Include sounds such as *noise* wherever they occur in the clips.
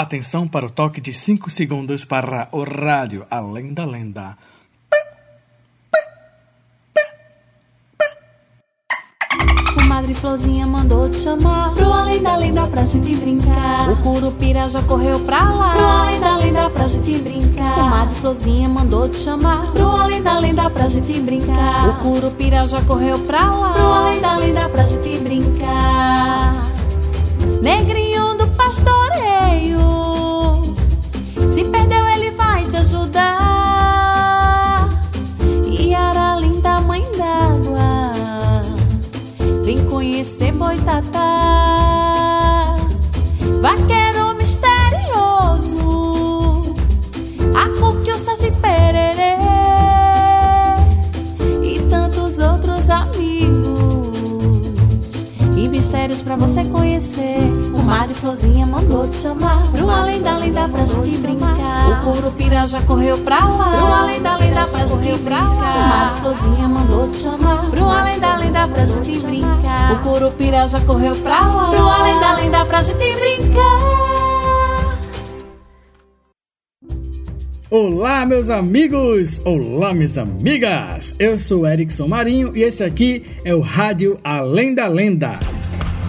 Atenção para o toque de 5 segundos para o rádio Além da Lenda. Madre Florzinha mandou te chamar Pro além da lenda pra gente brincar. O Curupira já correu pra lá. Pro além da lenda pra gente brincar. Madre Florzinha mandou te chamar Pro além da lenda pra gente brincar. O Curupira já correu pra lá. Pro além da lenda pra gente brincar. Negrinho mistérios pra você conhecer. O Mário Florzinha mandou te chamar. Pro além da lenda pra gente brincar. O Curupira já correu pra lá. Pro além da lenda pra gente brincar. O Mário Florzinha mandou te chamar. Pro além da lenda pra gente brincar. O Curupira já correu pra lá. Pro além da lenda pra gente brincar. Olá, meus amigos! Olá, minhas amigas! Eu sou Erickson Marinho e esse aqui é o Rádio Além da Lenda.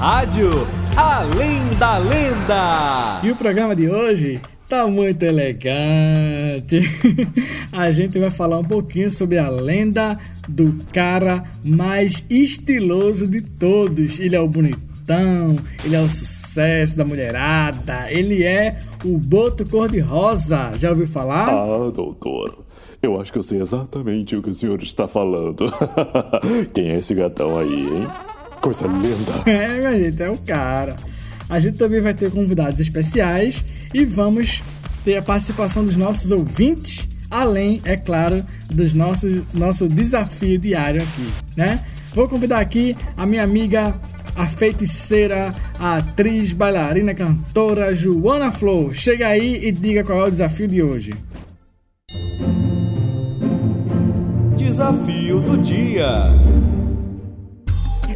Rádio Além da Lenda! E o programa de hoje tá muito elegante. *laughs* A gente vai falar um pouquinho sobre a lenda do cara mais estiloso de todos. Ele é o bonitão ele é o sucesso da mulherada, ele é o Boto Cor-de-Rosa. Já ouviu falar? Ah, doutor. Eu acho que eu sei exatamente o que o senhor está falando. *laughs* Quem é esse gatão aí, hein? Coisa linda. É, minha gente, é o cara. A gente também vai ter convidados especiais e vamos ter a participação dos nossos ouvintes, além, é claro, dos nossos nosso desafio diário aqui, né? Vou convidar aqui a minha amiga a feiticeira, a atriz, bailarina, cantora Joana Flor. Chega aí e diga qual é o desafio de hoje. Desafio do dia.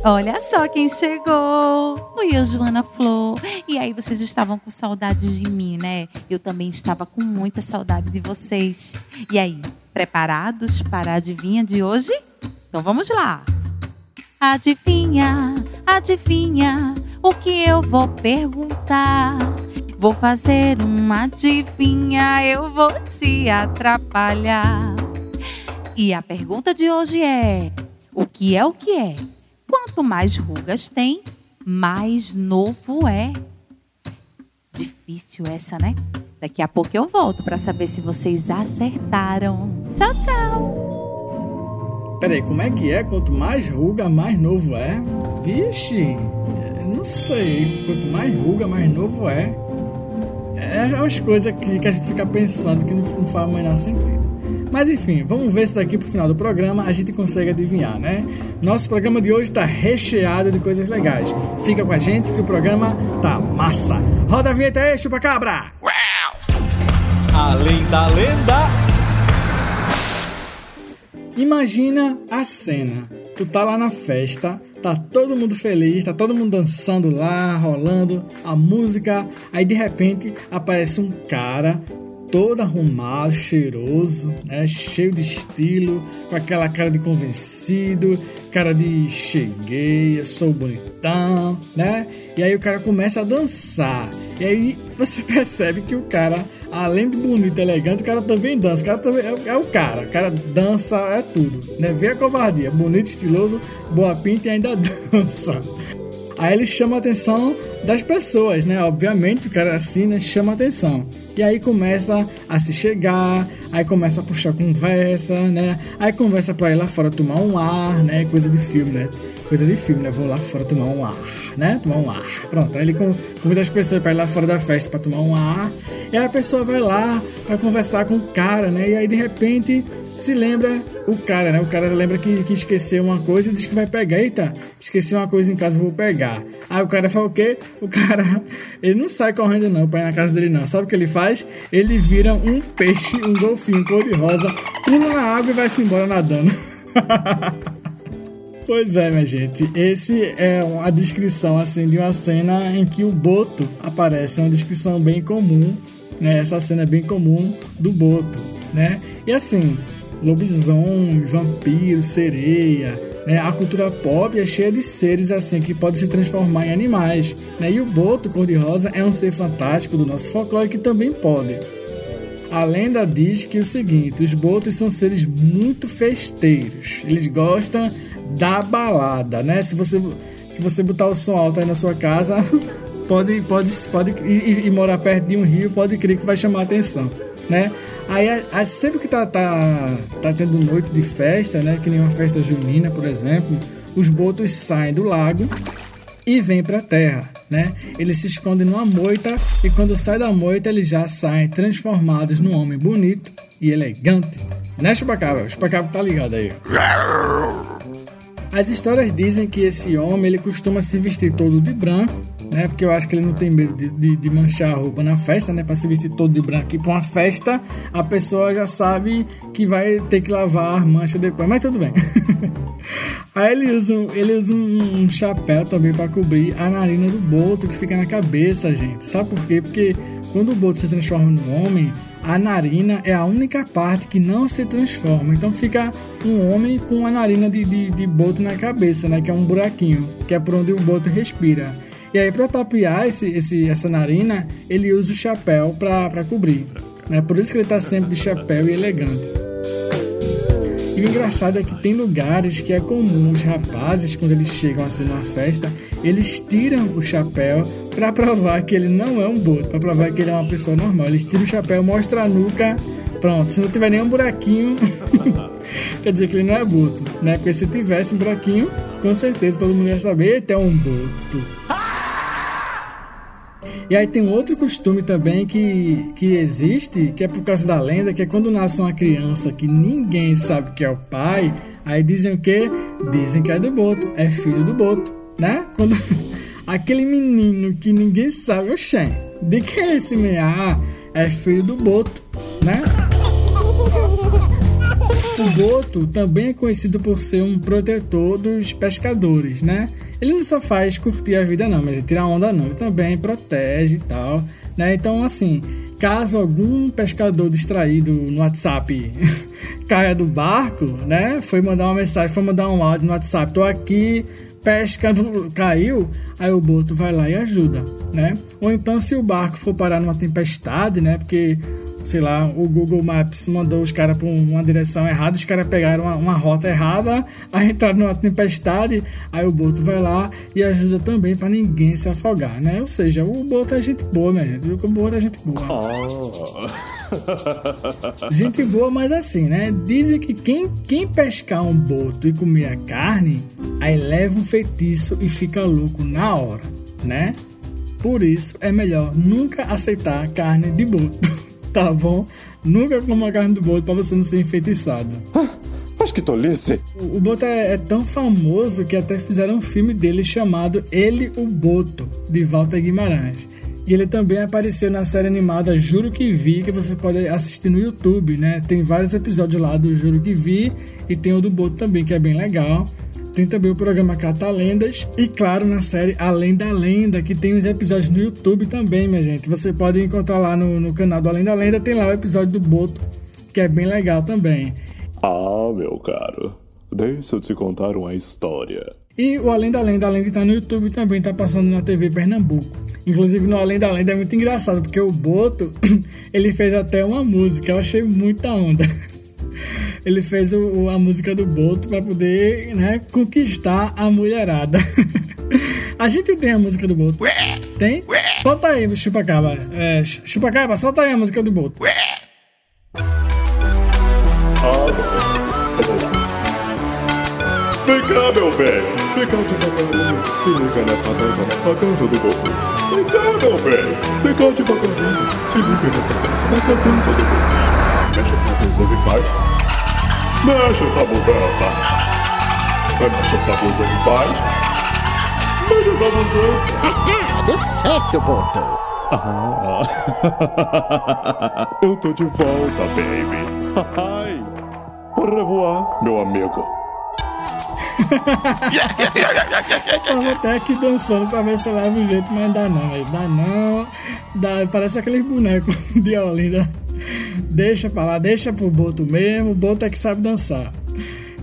Olha só quem chegou! Oi, eu, Joana Flor. E aí, vocês estavam com saudade de mim, né? Eu também estava com muita saudade de vocês. E aí, preparados para a adivinha de hoje? Então vamos lá! Adivinha, adivinha o que eu vou perguntar. Vou fazer uma adivinha, eu vou te atrapalhar. E a pergunta de hoje é: o que é o que é? Quanto mais rugas tem, mais novo é. Difícil essa, né? Daqui a pouco eu volto para saber se vocês acertaram. Tchau, tchau! Peraí, como é que é? Quanto mais ruga, mais novo é? Vixe, não sei. Quanto mais ruga, mais novo é. É umas coisas que, que a gente fica pensando que não, não faz o menor sentido. Mas enfim, vamos ver se daqui pro final do programa a gente consegue adivinhar, né? Nosso programa de hoje está recheado de coisas legais. Fica com a gente que o programa tá massa. Roda a vinheta aí, chupa cabra! Além da lenda. Imagina a cena. Tu tá lá na festa, tá todo mundo feliz, tá todo mundo dançando lá, rolando a música. Aí de repente aparece um cara todo arrumado, cheiroso, né? cheio de estilo, com aquela cara de convencido, cara de cheguei, eu sou bonitão, né? E aí o cara começa a dançar. E aí você *laughs* percebe que o cara, além de bonito e elegante, o cara também dança. O cara também é, é o cara. O cara dança, é tudo. Né? Vê a covardia. Bonito, estiloso, boa pinta e ainda *laughs* dança. Aí ele chama a atenção das pessoas, né? Obviamente, o cara assim, né? Chama a atenção. E aí começa a se chegar, aí começa a puxar conversa, né? Aí conversa pra ir lá fora tomar um ar, né? Coisa de filme, né? Coisa de filme, né? Vou lá fora tomar um ar, né? Tomar um ar. Pronto, aí ele convida as pessoas pra ir lá fora da festa pra tomar um ar. E aí a pessoa vai lá pra conversar com o cara, né? E aí de repente se lembra o cara, né? O cara lembra que, que esqueceu uma coisa e diz que vai pegar. Eita, esqueci uma coisa em casa, vou pegar. Aí o cara fala o quê? O cara, *laughs* ele não sai correndo não pra ir na casa dele não. Sabe o que ele faz? Ele vira um peixe, um golfinho cor-de-rosa, pula na água e vai se embora nadando. *laughs* Pois é, minha gente. Esse é a descrição assim de uma cena em que o Boto aparece, é uma descrição bem comum, né? Essa cena é bem comum do Boto, né? E assim, lobisomem, vampiro, sereia, né? A cultura pop é cheia de seres assim que podem se transformar em animais, né? E o Boto cor-de-rosa é um ser fantástico do nosso folclore que também pode. A lenda diz que é o seguinte: os botos são seres muito festeiros. Eles gostam da balada, né? Se você, se você botar o som alto aí na sua casa, *laughs* pode, pode, pode e, e, morar perto de um rio, pode crer que vai chamar a atenção, né? Aí, aí sempre que tá, tá, tá tendo noite de festa, né? Que nem uma festa junina, por exemplo, os botos saem do lago e vêm para a terra, né? Eles se escondem numa moita e quando sai da moita eles já saem transformados num homem bonito e elegante. Né, Chupacabra? O Chupacabra tá ligado aí. *laughs* As histórias dizem que esse homem ele costuma se vestir todo de branco, né? Porque eu acho que ele não tem medo de, de, de manchar a roupa na festa, né? Para se vestir todo de branco e para uma festa, a pessoa já sabe que vai ter que lavar a mancha depois, mas tudo bem. *laughs* Aí ele usa, ele usa um, um chapéu também para cobrir a narina do boto que fica na cabeça, gente. Sabe por quê? Porque quando o boto se transforma num homem, a narina é a única parte que não se transforma. Então fica um homem com a narina de, de, de boto na cabeça, né? Que é um buraquinho, que é por onde o boto respira. E aí, para tapiar esse, esse, essa narina, ele usa o chapéu para cobrir. Né? Por isso que ele está sempre de chapéu e elegante. E o engraçado é que tem lugares que é comum os rapazes, quando eles chegam assim numa festa, eles tiram o chapéu para provar que ele não é um boto, para provar que ele é uma pessoa normal. Eles tiram o chapéu, mostram a nuca, pronto. Se não tiver nenhum buraquinho, *laughs* quer dizer que ele não é boto, né? Porque se tivesse um buraquinho, com certeza todo mundo ia saber, eita, é um boto. E aí tem outro costume também que, que existe, que é por causa da lenda, que é quando nasce uma criança que ninguém sabe que é o pai, aí dizem o quê? Dizem que é do Boto, é filho do Boto, né? Quando *laughs* aquele menino que ninguém sabe, oxê, de que é esse menino? Ah, é filho do Boto, né? O boto também é conhecido por ser um protetor dos pescadores, né? Ele não só faz curtir a vida não, mas tirar onda não, ele também protege e tal, né? Então, assim, caso algum pescador distraído no WhatsApp *laughs* caia do barco, né? Foi mandar uma mensagem, foi mandar um áudio no WhatsApp, tô aqui, pesca caiu, aí o boto vai lá e ajuda, né? Ou então se o barco for parar numa tempestade, né? Porque sei lá, o Google Maps mandou os caras para uma direção errada, os caras pegaram uma, uma, rota errada, *laughs* aí entraram numa tempestade, aí o Boto vai lá e ajuda também para ninguém se afogar, né? Ou seja, o Boto é gente boa, né, gente? O Boto é gente boa. Oh. *laughs* gente boa, mas assim, né? Dizem que quem, quem pescar um boto e comer a carne, aí leva um feitiço e fica louco na hora, né? Por isso é melhor nunca aceitar carne de boto *laughs* tá bom? Nunca coma carne do boto pra você não ser enfeitiçado. Mas que tolice! O, o Boto é, é, tão famoso que até fizeram um filme dele chamado Ele, o Boto, de Walter Guimarães. E ele também apareceu na série animada Juro que Vi, que você pode assistir no YouTube, né? Tem vários episódios lá do Juro que Vi e tem o do Boto também, que é bem legal. Tem também o programa Catalendas e, claro, na série Além da Lenda, que tem os episódios no YouTube também, minha gente. Você pode encontrar lá no, no canal do Além da Lenda, tem lá o episódio do Boto, que é bem legal também. Ah, meu caro, deixa eu te contar uma história. E o Além da Lenda, além de estar no YouTube, também está passando na TV Pernambuco. Inclusive no Além da Lenda é muito engraçado, porque o Boto, *clears throat* ele fez até uma música, eu achei muita onda. *laughs* ele fez o, a música do Boto para poder né, conquistar a mulherada. *laughs* a gente tem a música do Boto. Tem? Solta aí, Chupacaba. É, Chupacaba, solta aí a música do Boto. Vem cá, meu bem. Vem cá devagarinho. Se liga nessa dança, nessa dança do Boto. Vem cá, meu bem. Vem cá devagarinho. Se liga nessa dança, nessa dança do Boto. Mexe essa dança e vai. Mexe essa buceta. Mexe essa buceta em paz. Mexe essa buceta. *laughs* Deu certo, Boto. Ah. *laughs* Eu tô de volta, baby. *laughs* Au revoir, meu amigo. Tava até aqui dançando pra ver se eu levo o jeito, mas dá não, velho. Dá não. Dá, parece aqueles bonecos *laughs* de Olinda. Deixa pra lá, deixa pro Boto mesmo. O Boto é que sabe dançar.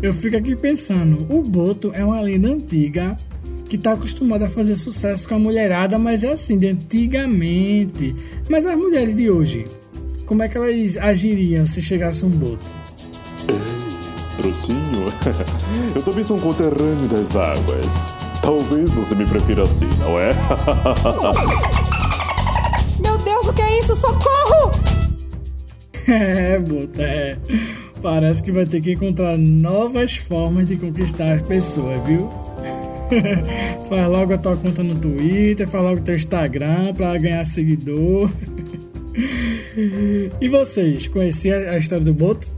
Eu fico aqui pensando, o Boto é uma lenda antiga que tá acostumada a fazer sucesso com a mulherada, mas é assim, de antigamente. Mas as mulheres de hoje, como é que elas agiriam se chegasse um Boto? *laughs* Eu também sou um conterrâneo das águas. Talvez você me prefira assim, não é? *laughs* Meu Deus, o que é isso? Socorro! *laughs* É, Boto, é. Parece que vai ter que encontrar novas formas de conquistar as pessoas, viu? faz logo a tua conta no Twitter, faz logo o teu Instagram pra ganhar seguidor. e vocês, conheciam a história do Boto?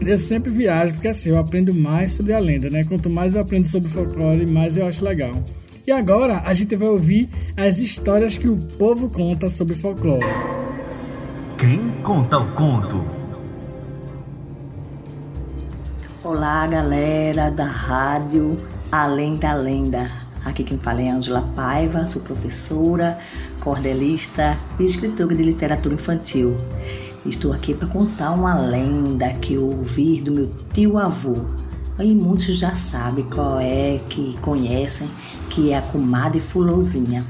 Eu sempre viajo porque assim eu aprendo mais sobre a lenda, né? Quanto mais eu aprendo sobre folclore, mais eu acho legal. E agora a gente vai ouvir as histórias que o povo conta sobre folclore. Quem conta o conto? Olá, galera da rádio Além da Lenda. Aqui quem fala é Angela Paiva, sou professora, cordelista e escritora de literatura infantil. Estou aqui para contar uma lenda que eu ouvi do meu tio avô. E muitos já sabem qual é, que conhecem, que é a comadre Fulozinha.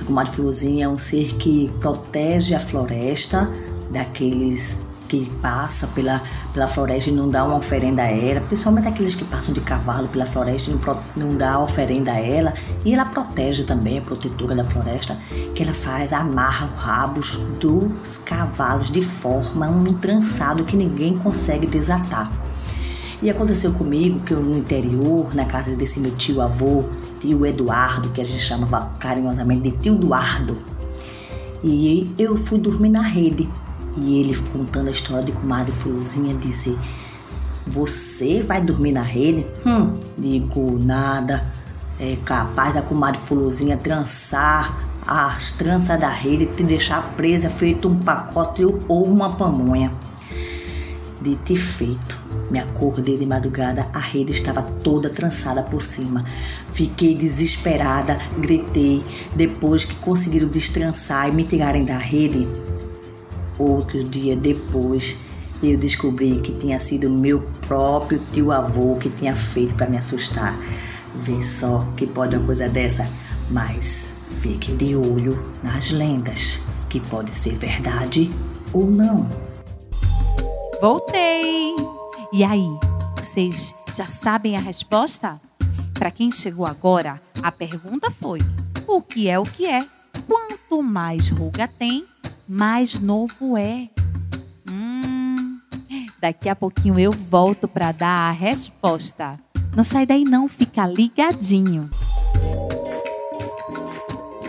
A comadre Fulozinha é um ser que protege a floresta daqueles que passa pela, pela floresta e não dá uma oferenda a ela, principalmente aqueles que passam de cavalo pela floresta e não, não dá oferenda a ela, e ela protege também, a protetora da floresta, que ela faz, amarra os rabos dos cavalos de forma um trançado que ninguém consegue desatar. E aconteceu comigo que eu no interior, na casa desse meu tio avô, tio Eduardo, que a gente chamava carinhosamente de tio Eduardo, e eu fui dormir na rede e ele, contando a história de comadre Fulozinha, disse: Você vai dormir na rede? Hum, digo nada. É capaz a comadre Fulozinha trançar as tranças da rede e te deixar presa feito um pacote ou uma pamonha. Dito e feito, me acordei de madrugada, a rede estava toda trançada por cima. Fiquei desesperada, gritei. Depois que conseguiram destrançar e me tirarem da rede, Outro dia depois, eu descobri que tinha sido meu próprio tio avô que tinha feito para me assustar. Vê só que pode uma coisa dessa, mas fique de olho nas lendas, que pode ser verdade ou não. Voltei! E aí, vocês já sabem a resposta? Para quem chegou agora, a pergunta foi: o que é o que é? Quanto mais ruga tem, mais novo é. Hum, daqui a pouquinho eu volto para dar a resposta. Não sai daí não, fica ligadinho.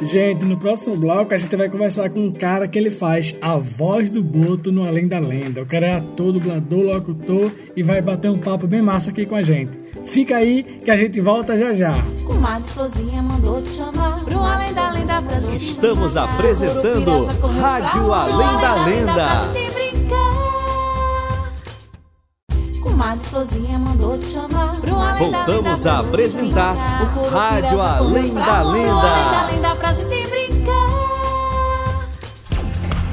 Gente, no próximo bloco a gente vai conversar com um cara que ele faz a voz do Boto no Além da Lenda. O cara é ator, dublador, locutor e vai bater um papo bem massa aqui com a gente. Fica aí que a gente volta já já. Comadre Flozinha mandou te chamar pro Além da Lenda pra gente Estamos apresentando Rádio Além da Lenda. Comadre Flozinha mandou te chamar pro Além da Lenda Voltamos a apresentar Rádio Além da Lenda. Além da Lenda pra gente brincar.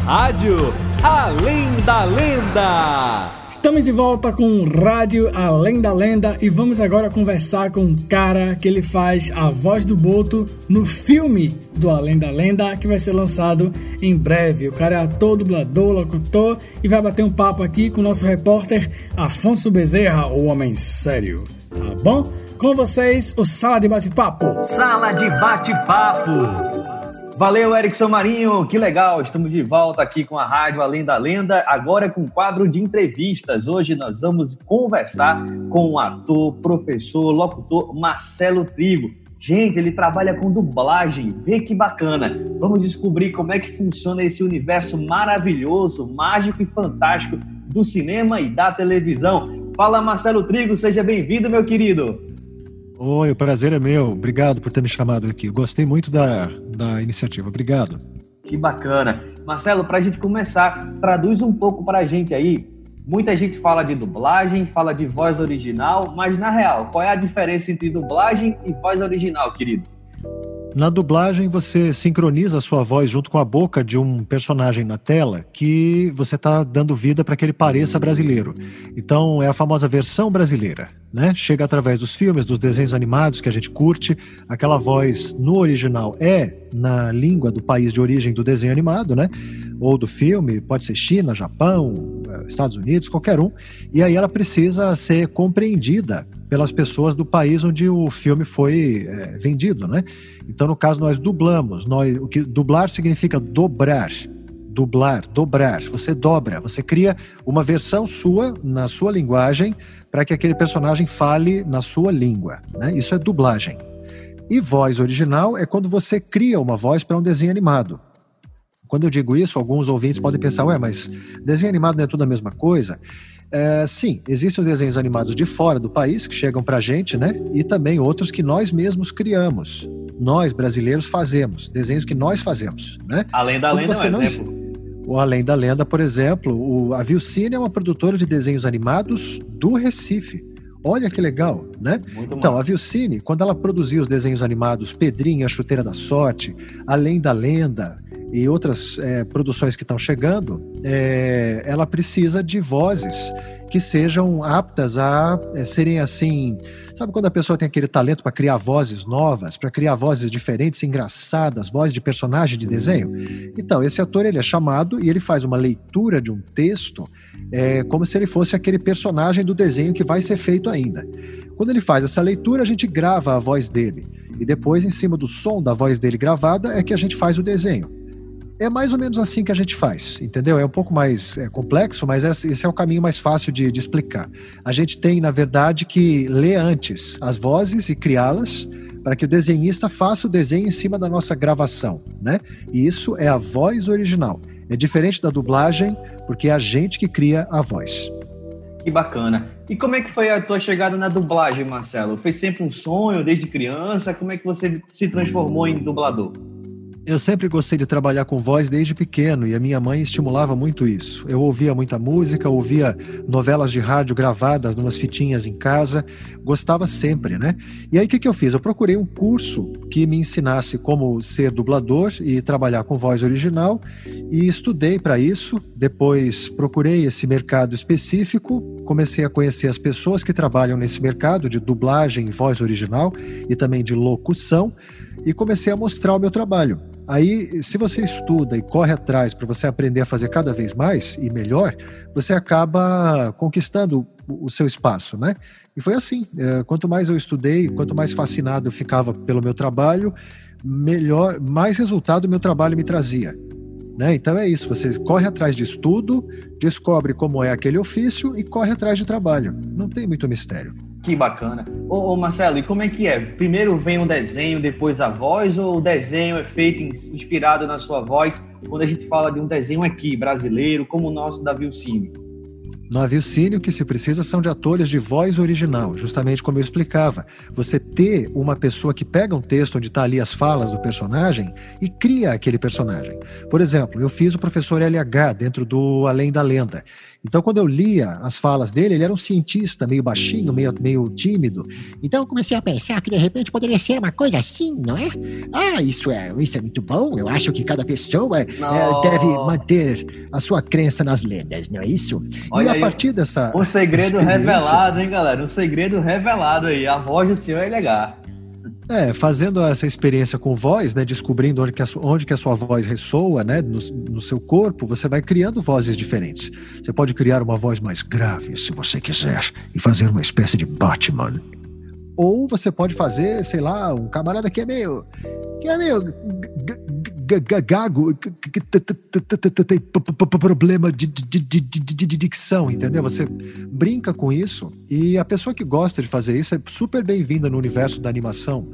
Rádio Além da Lenda. Estamos de volta com Rádio Além da Lenda e vamos agora conversar com um cara que ele faz a voz do Boto no filme do Além da Lenda que vai ser lançado em breve. O cara é ator, dublador, locutor e vai bater um papo aqui com o nosso repórter Afonso Bezerra, o homem sério. Tá bom? Com vocês, o Sala de Bate-Papo. Sala de bate-papo. Valeu, Erickson Marinho, que legal. Estamos de volta aqui com a Rádio Além da Lenda, agora com um quadro de entrevistas. Hoje nós vamos conversar com o ator, professor, locutor Marcelo Trigo. Gente, ele trabalha com dublagem, vê que bacana. Vamos descobrir como é que funciona esse universo maravilhoso, mágico e fantástico do cinema e da televisão. Fala, Marcelo Trigo, seja bem-vindo, meu querido. Oi, o prazer é meu. Obrigado por ter me chamado aqui. Gostei muito da, da iniciativa. Obrigado. Que bacana. Marcelo, para a gente começar, traduz um pouco para a gente aí Muita gente fala de dublagem, fala de voz original, mas na real, qual é a diferença entre dublagem e voz original, querido? Na dublagem, você sincroniza a sua voz junto com a boca de um personagem na tela que você está dando vida para que ele pareça brasileiro. Então, é a famosa versão brasileira, né? Chega através dos filmes, dos desenhos animados que a gente curte. Aquela voz no original é na língua do país de origem do desenho animado, né? Ou do filme, pode ser China, Japão, eh, Estados Unidos, qualquer um. E aí ela precisa ser compreendida pelas pessoas do país onde o filme foi é, vendido, né? Então, no caso, nós dublamos. Nós, o que dublar significa dobrar. Dublar, dobrar. Você dobra, você cria uma versão sua na sua linguagem para que aquele personagem fale na sua língua. Né? Isso é dublagem. E voz original é quando você cria uma voz para um desenho animado. Quando eu digo isso, alguns ouvintes podem pensar, ué, mas desenho animado não é tudo a mesma coisa? É, sim, existem desenhos animados de fora do país que chegam para a gente, né? E também outros que nós mesmos criamos. Nós, brasileiros, fazemos. Desenhos que nós fazemos, né? Além da lenda, você não... exemplo. O Além da Lenda, por exemplo, o, a Vilcine é uma produtora de desenhos animados do Recife. Olha que legal, né? Muito então, a Vilcine, quando ela produziu os desenhos animados Pedrinho, a Chuteira da Sorte, Além da Lenda, e outras é, produções que estão chegando, é, ela precisa de vozes que sejam aptas a é, serem assim. Sabe quando a pessoa tem aquele talento para criar vozes novas, para criar vozes diferentes, engraçadas, vozes de personagem de desenho? Então, esse ator ele é chamado e ele faz uma leitura de um texto é, como se ele fosse aquele personagem do desenho que vai ser feito ainda. Quando ele faz essa leitura, a gente grava a voz dele. E depois, em cima do som da voz dele gravada, é que a gente faz o desenho. É mais ou menos assim que a gente faz, entendeu? É um pouco mais é, complexo, mas esse é o caminho mais fácil de, de explicar. A gente tem, na verdade, que ler antes as vozes e criá-las para que o desenhista faça o desenho em cima da nossa gravação, né? E isso é a voz original. É diferente da dublagem, porque é a gente que cria a voz. Que bacana. E como é que foi a tua chegada na dublagem, Marcelo? Foi sempre um sonho desde criança? Como é que você se transformou em dublador? Eu sempre gostei de trabalhar com voz desde pequeno e a minha mãe estimulava muito isso. Eu ouvia muita música, ouvia novelas de rádio gravadas numas fitinhas em casa, gostava sempre, né? E aí o que, que eu fiz? Eu procurei um curso que me ensinasse como ser dublador e trabalhar com voz original e estudei para isso. Depois procurei esse mercado específico, comecei a conhecer as pessoas que trabalham nesse mercado de dublagem voz original e também de locução e comecei a mostrar o meu trabalho. Aí, se você estuda e corre atrás para você aprender a fazer cada vez mais e melhor, você acaba conquistando o seu espaço, né? E foi assim. É, quanto mais eu estudei, quanto mais fascinado eu ficava pelo meu trabalho, melhor, mais resultado o meu trabalho me trazia. Né? Então é isso, você corre atrás de estudo, descobre como é aquele ofício e corre atrás de trabalho. Não tem muito mistério. Que bacana. Ô, ô, Marcelo, e como é que é? Primeiro vem o desenho, depois a voz, ou o desenho é feito inspirado na sua voz? Quando a gente fala de um desenho aqui, brasileiro, como o nosso da Vilcine. No Avilcínio, o que se precisa são de atores de voz original, justamente como eu explicava. Você ter uma pessoa que pega um texto onde está ali as falas do personagem e cria aquele personagem. Por exemplo, eu fiz o professor LH dentro do Além da Lenda. Então, quando eu lia as falas dele, ele era um cientista meio baixinho, meio, meio tímido. Então, eu comecei a pensar que de repente poderia ser uma coisa assim, não é? Ah, isso é, isso é muito bom. Eu acho que cada pessoa é, deve manter a sua crença nas lendas, não é isso? Olha e a aí, partir dessa. Um segredo revelado, hein, galera? Um segredo revelado aí. A voz do senhor é legal. É, fazendo essa experiência com voz, né, descobrindo onde que a, onde que a sua voz ressoa, né, no, no, seu corpo, você vai criando vozes diferentes. Você pode criar uma voz mais grave, se você quiser, e fazer uma espécie de Batman. Ou você pode fazer, sei lá, um camarada que é meio. que é meio gago, tem problema de, dicção, entendeu? Você brinca com isso e a pessoa que gosta de fazer isso é super bem-vinda no universo da animação.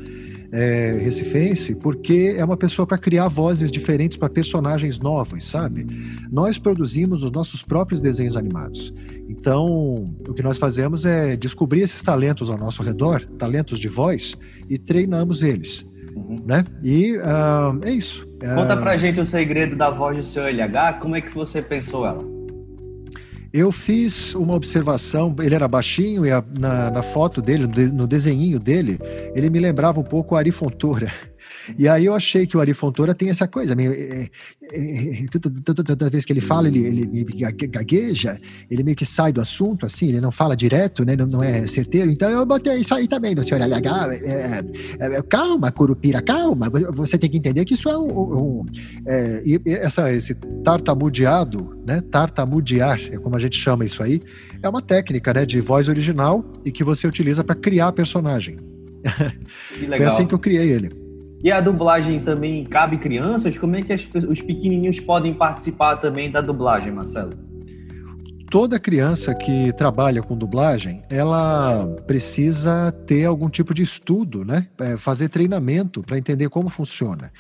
É, recifense, porque é uma pessoa para criar vozes diferentes para personagens novos, sabe? Nós produzimos os nossos próprios desenhos animados. Então, o que nós fazemos é descobrir esses talentos ao nosso redor, talentos de voz, e treinamos eles. Uhum. Né? E uh, é isso. Conta uh, pra gente o segredo da voz do seu LH, como é que você pensou ela? Eu fiz uma observação, ele era baixinho e a, na, na, foto dele, no, de, no desenhinho dele, ele me lembrava um pouco o Ari Fontoura. *laughs* E aí eu achei que o Ari Fontoura tem essa coisa, meio, é, é, é toda, vez que ele fala, ele, ele gagueja, ele meio que sai do assunto, assim, ele não fala direto, né, não, não é certeiro. Então eu botei isso aí também no senhor LH. É, é, calma, Curupira, calma. Você tem que entender que isso é um. um é, essa, esse tartamudeado, né, tartamudear, é como a gente chama isso aí, é uma técnica né, de voz original e que você utiliza para criar personagem. *laughs* Foi assim que eu criei ele. E a dublagem também cabe crianças? Como é que as, os pequenininhos podem participar também da dublagem, Marcelo? Toda criança que trabalha com dublagem, ela precisa ter algum tipo de estudo, né? É, fazer treinamento para entender como funciona.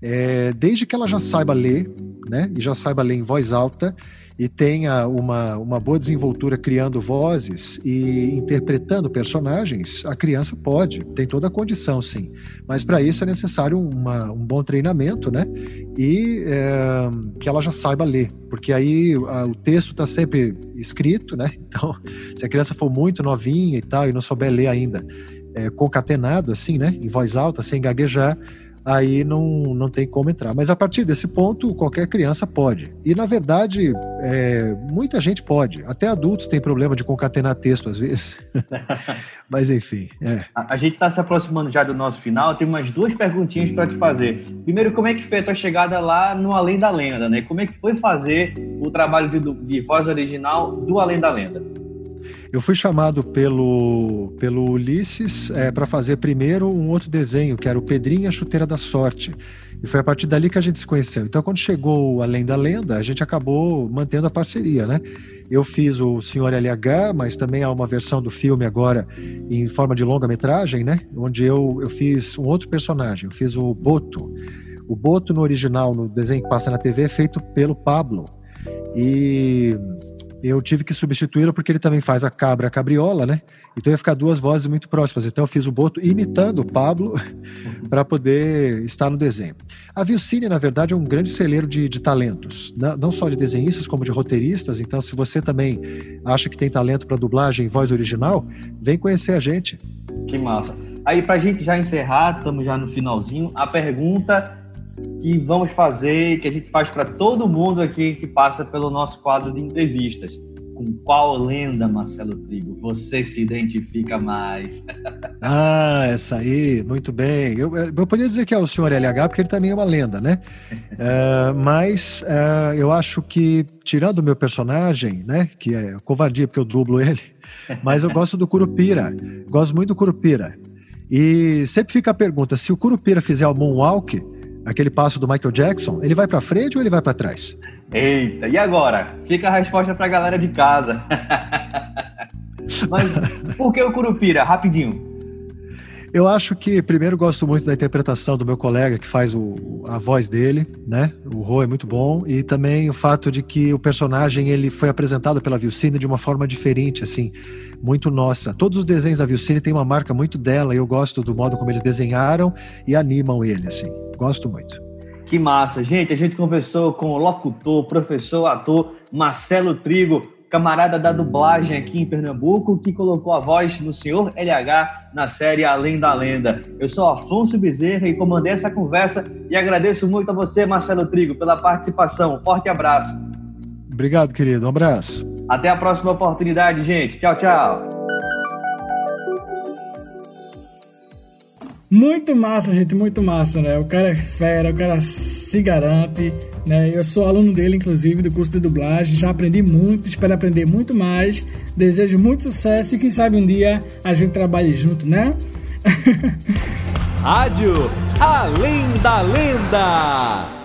É, desde que ela já saiba ler, né? E já saiba ler em voz alta e tenha uma, uma boa desenvoltura criando vozes e interpretando personagens, a criança pode, tem toda a condição, sim. Mas para isso é necessário uma, um bom treinamento, né? E é, que ela já saiba ler, porque aí a, o texto está sempre escrito, né? *laughs* Então, se a criança for muito novinha e tal e não souber ler ainda, é, concatenado assim, né? Em voz alta, sem gaguejar aí não, não tem como entrar. Mas a partir desse ponto, qualquer criança pode. E, na verdade, é, muita gente pode. Até adultos têm problema de concatenar texto, às vezes. *laughs* Mas, enfim. É. A, a, gente está se aproximando já do nosso final. Tem umas duas perguntinhas para te fazer. Primeiro, como é que foi a tua chegada lá no Além da Lenda? Né? Como é que foi fazer o trabalho de, de voz original do Além da Lenda? Eu fui chamado pelo, pelo Ulisses é, para fazer primeiro um outro desenho, que era o Pedrinho a Chuteira da Sorte. E foi a partir dali que a gente se conheceu. Então, quando chegou Além da Lenda, a gente acabou mantendo a parceria, né? Eu fiz o Senhor LH, mas também há uma versão do filme agora em forma de longa-metragem, né? Onde eu, eu fiz um outro personagem, eu fiz o Boto. O Boto, no original, no desenho que passa na TV, é feito pelo Pablo. E eu tive que substituí-lo porque ele também faz a cabra a cabriola, né? Então ia ficar duas vozes muito próximas. Então eu fiz o Boto imitando o Pablo *laughs* para poder estar no desenho. A Vilcine, na verdade, é um grande celeiro de, de talentos, não só de desenhistas, como de roteiristas. Então, se você também acha que tem talento para dublagem em voz original, vem conhecer a gente. Que massa. Aí, para a gente já encerrar, estamos já no finalzinho, a pergunta que vamos fazer, que a gente faz para todo mundo aqui que passa pelo nosso quadro de entrevistas. Com qual lenda, Marcelo Trigo, você se identifica mais? *laughs* ah, essa aí, muito bem. Eu, eu poderia dizer que é o senhor LH, porque ele também é uma lenda, né? uh, *laughs* mas uh, eu acho que, tirando o meu personagem, né, que é covardia, porque eu dublo ele, *laughs* mas eu gosto do Curupira. Gosto muito do Curupira. E sempre fica a pergunta: se o Curupira fizer o Moonwalk aquele passo do Michael Jackson, ele vai para frente ou ele vai para trás? Eita, e agora? Fica a resposta para a galera de casa. *laughs* Mas por que o Curupira? Rapidinho. Eu acho que, primeiro, gosto muito da interpretação do meu colega que faz o, a voz dele, né? O Ro é muito bom. E também o fato de que o personagem ele foi apresentado pela Vilcine de uma forma diferente, assim, muito nossa. Todos os desenhos da Vilcine têm uma marca muito dela e eu gosto do modo como eles desenharam e animam ele, assim. Gosto muito. Que massa. Gente, a gente conversou com o locutor, professor, ator Marcelo Trigo, camarada da dublagem aqui em Pernambuco, que colocou a voz no Senhor LH na série Além da Lenda. Eu sou Afonso Bezerra e comandei essa conversa e agradeço muito a você, Marcelo Trigo, pela participação. Um forte abraço. Obrigado, querido. Um abraço. Até a próxima oportunidade, gente. Tchau, tchau. Muito massa, gente, muito massa, né? O cara é fera, o cara se garante, né? Eu sou aluno dele, inclusive, do curso de dublagem, já aprendi muito, espero aprender muito mais. Desejo muito sucesso e quem sabe um dia a gente trabalhe junto, né? *laughs* Rádio Além da Lenda.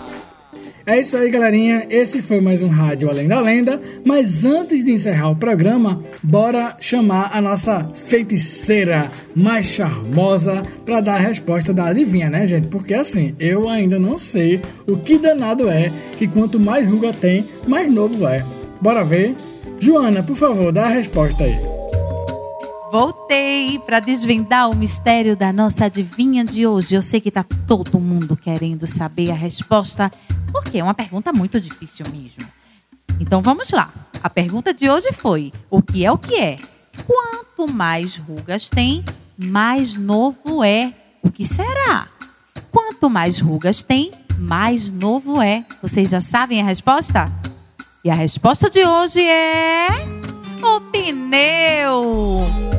É isso aí, galerinha. Esse foi mais um Rádio Além da Lenda. Mas antes de encerrar o programa, bora chamar a nossa feiticeira mais charmosa para dar a resposta da adivinha, né, gente? Porque assim, eu ainda não sei o que danado é que quanto mais ruga tem, mais novo é. Bora ver? Joana, por favor, dá a resposta aí. Voltei para desvendar o mistério da nossa adivinha de hoje. Eu sei que tá todo mundo querendo saber a resposta porque é uma pergunta muito difícil mesmo. Então vamos lá. A pergunta de hoje foi: o que é o que é? Quanto mais rugas tem, mais novo é. O que será? Quanto mais rugas tem, mais novo é. Vocês já sabem a resposta? E a resposta de hoje é. O pneu!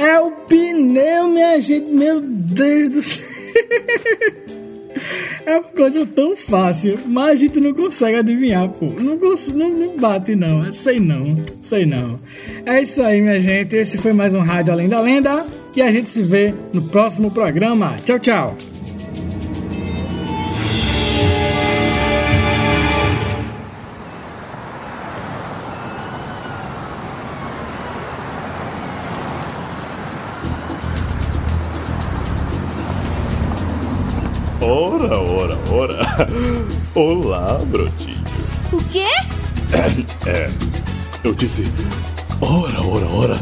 É o pneu, minha gente. Meu Deus do céu. É uma coisa tão fácil, mas a gente não consegue adivinhar, pô. Não, não, não bate, não. Sei não, sei não. É isso aí, minha gente. Esse foi mais um Rádio Além da Lenda. E a gente se vê no próximo programa. Tchau, tchau. Olá, brotinho. O quê? *coughs* É, eu disse. Ora, ora, ora.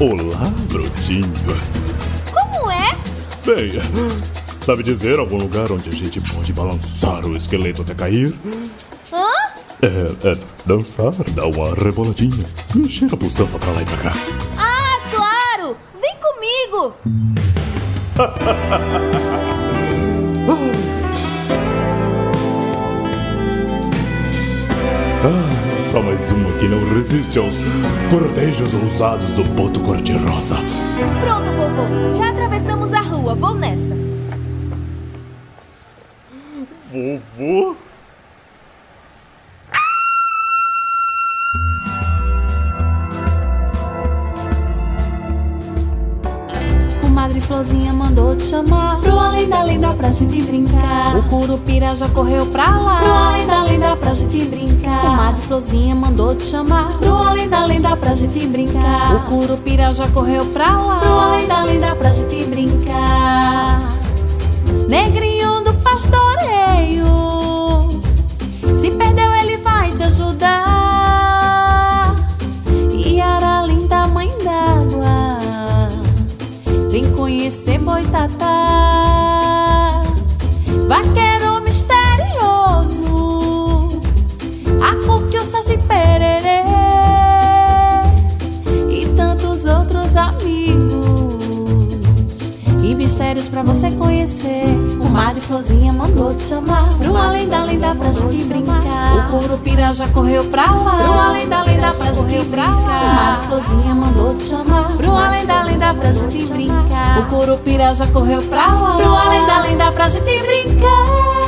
Olá, brotinho. Como é? Bem, sabe dizer algum lugar onde a gente pode balançar o esqueleto até cair? Hã? É, é dançar, dar uma reboladinha, mexer a buçanfa pra lá e pra cá. Ah, claro! Vem comigo! *laughs* Ah, só mais uma que não resiste aos cortejos ousados do boto cor-de-rosa. Pronto, vovô. Já atravessamos a rua. Vou nessa. Vovô? Comadre Florzinha mandou te chamar. Pro além da lenda pra gente brincar. O Curupira já correu pra lá. Pro além da lenda pra gente brincar. Comadre Florzinha mandou te chamar. Pro além da lenda pra gente brincar. O Curupira já correu pra lá. Pro além da lenda pra gente brincar. Negrinho do pastoreio. Se perdeu ele vai te ajudar pra você conhecer. O Mário Florzinha mandou te chamar. Pro além da lenda pra gente brincar. O Curupira já correu pra lá. Pro além da lenda pra gente brincar. O Mário Florzinha mandou te chamar. Pro além da lenda pra gente brincar. O Curupira já correu pra lá. Pro além da lenda pra gente brincar